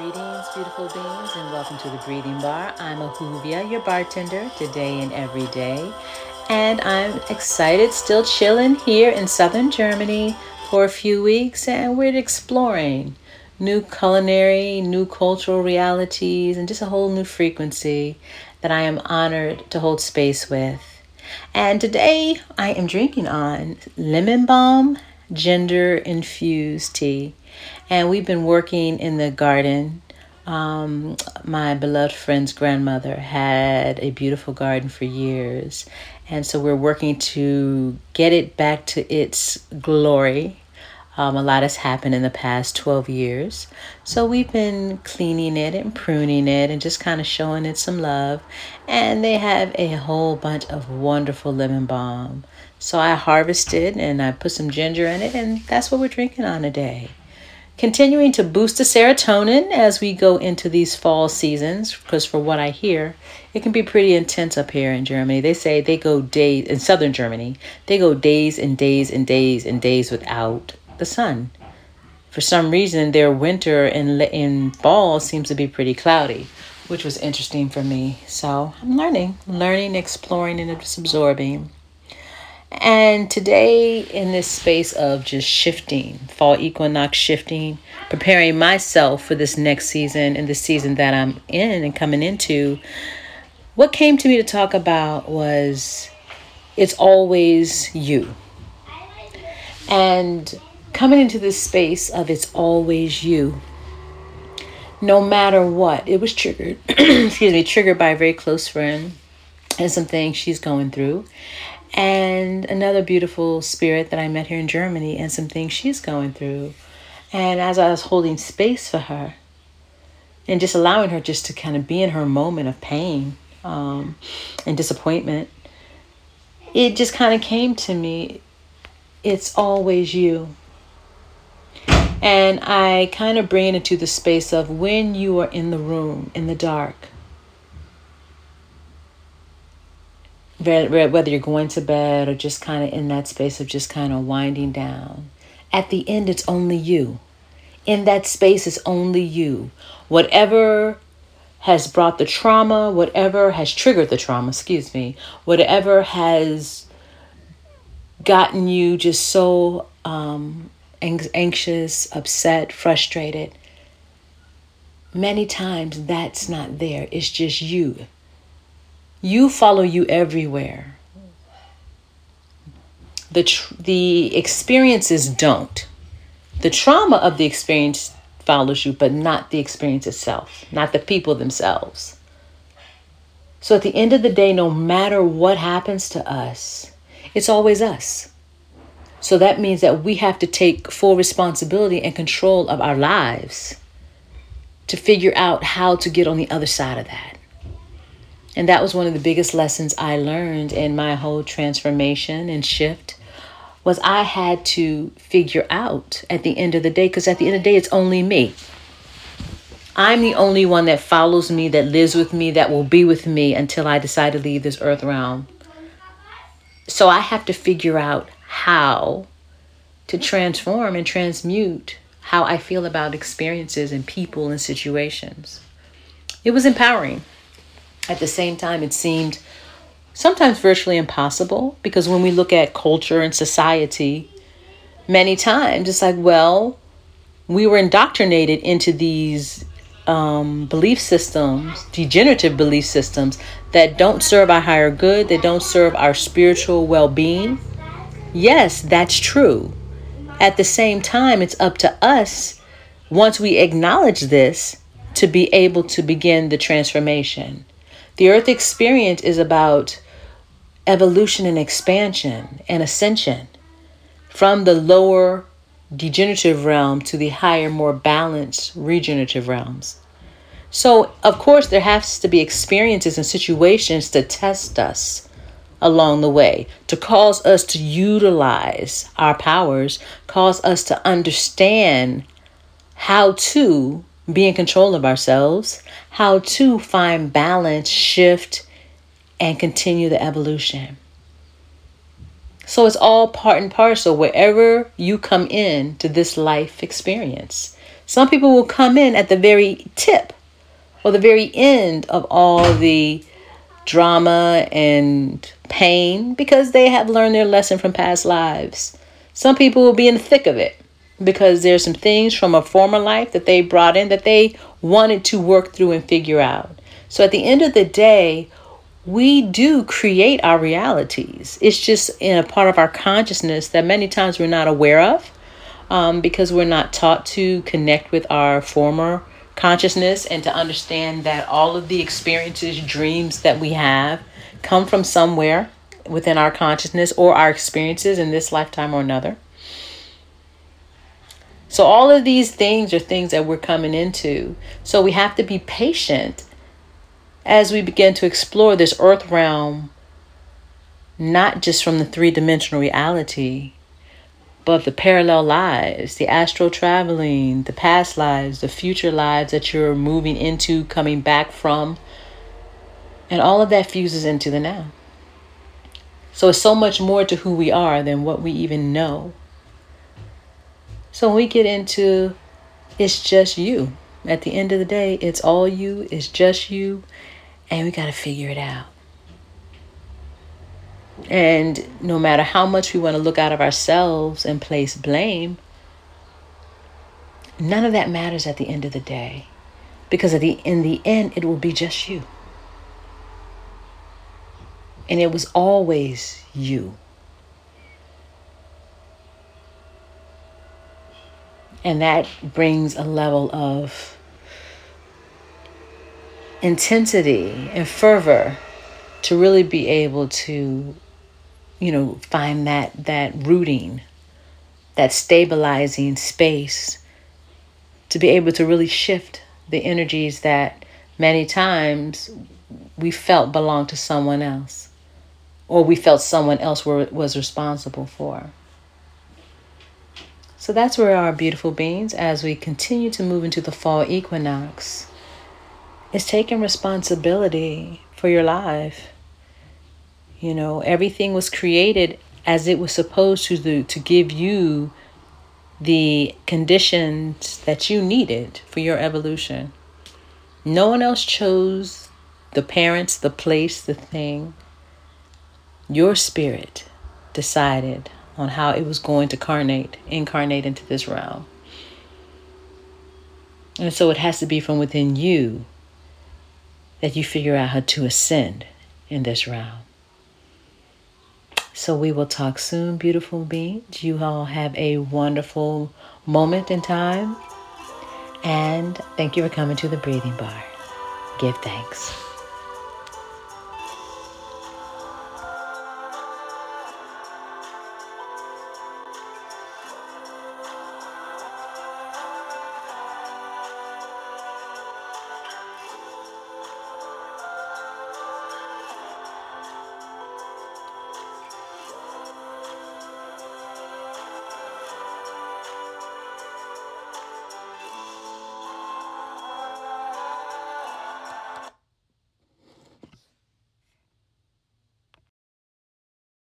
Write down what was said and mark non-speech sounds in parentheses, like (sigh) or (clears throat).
Greetings, beautiful beings, and welcome to the Breathing Bar. I'm Ahuvia, your bartender, today and every day. And I'm excited, still chilling here in southern Germany for a few weeks, and we're exploring new culinary, new cultural realities, and just a whole new frequency that I am honored to hold space with. And today I am drinking on lemon balm ginger infused tea. And we've been working in the garden. Um, my beloved friend's grandmother had a beautiful garden for years. And so we're working to get it back to its glory. Um, a lot has happened in the past 12 years. So we've been cleaning it and pruning it and just kind of showing it some love. And they have a whole bunch of wonderful lemon balm. So I harvested and I put some ginger in it, and that's what we're drinking on today. Continuing to boost the serotonin as we go into these fall seasons, because for what I hear, it can be pretty intense up here in Germany. They say they go days in southern Germany, they go days and days and days and days without the sun. For some reason, their winter and in fall seems to be pretty cloudy, which was interesting for me. So I'm learning, learning, exploring, and just absorbing. And today, in this space of just shifting, fall equinox shifting, preparing myself for this next season and the season that I'm in and coming into, what came to me to talk about was it's always you. And coming into this space of it's always you, no matter what, it was triggered, (clears throat) excuse me, triggered by a very close friend and some things she's going through and another beautiful spirit that I met here in Germany and some things she's going through. And as I was holding space for her and just allowing her just to kind of be in her moment of pain um, and disappointment, it just kind of came to me it's always you. And I kind of bring it into the space of when you are in the room, in the dark, whether you're going to bed or just kind of in that space of just kind of winding down. At the end, it's only you. In that space, it's only you. Whatever has brought the trauma, whatever has triggered the trauma, excuse me, whatever has gotten you just so um, anxious, upset, frustrated, many times that's not there. It's just you. You follow you everywhere. The, tr- the experiences don't. The trauma of the experience follows you, but not the experience itself, not the people themselves. So at the end of the day, no matter what happens to us, it's always us. So that means that we have to take full responsibility and control of our lives to figure out how to get on the other side of that. And that was one of the biggest lessons I learned in my whole transformation and shift was I had to figure out at the end of the day because at the end of the day it's only me. I'm the only one that follows me, that lives with me, that will be with me until I decide to leave this earth realm. So I have to figure out how to transform and transmute how I feel about experiences and people and situations. It was empowering. At the same time, it seemed sometimes virtually impossible because when we look at culture and society, many times it's like, well, we were indoctrinated into these um, belief systems, degenerative belief systems that don't serve our higher good, that don't serve our spiritual well being. Yes, that's true. At the same time, it's up to us, once we acknowledge this, to be able to begin the transformation. The earth experience is about evolution and expansion and ascension from the lower degenerative realm to the higher, more balanced regenerative realms. So, of course, there has to be experiences and situations to test us along the way, to cause us to utilize our powers, cause us to understand how to be in control of ourselves, how to find balance, shift, and continue the evolution. So it's all part and parcel wherever you come in to this life experience. Some people will come in at the very tip or the very end of all the drama and pain because they have learned their lesson from past lives. Some people will be in the thick of it because there's some things from a former life that they brought in that they wanted to work through and figure out. So at the end of the day, we do create our realities. It's just in a part of our consciousness that many times we're not aware of um, because we're not taught to connect with our former consciousness and to understand that all of the experiences, dreams that we have come from somewhere within our consciousness or our experiences in this lifetime or another. So, all of these things are things that we're coming into. So, we have to be patient as we begin to explore this earth realm, not just from the three dimensional reality, but the parallel lives, the astral traveling, the past lives, the future lives that you're moving into, coming back from. And all of that fuses into the now. So it's so much more to who we are than what we even know. So when we get into it's just you, at the end of the day, it's all you, it's just you, and we got to figure it out. And no matter how much we want to look out of ourselves and place blame, none of that matters at the end of the day. Because at the in the end it will be just you. And it was always you. And that brings a level of intensity and fervor to really be able to you know find that that rooting that stabilizing space to be able to really shift the energies that many times we felt belonged to someone else or we felt someone else were, was responsible for so that's where our beautiful beings as we continue to move into the fall equinox is taking responsibility for your life you know, everything was created as it was supposed to do to give you the conditions that you needed for your evolution. No one else chose the parents, the place, the thing. Your spirit decided on how it was going to carnate, incarnate into this realm. And so it has to be from within you that you figure out how to ascend in this realm. So we will talk soon, beautiful beings. You all have a wonderful moment in time. And thank you for coming to the breathing bar. Give thanks.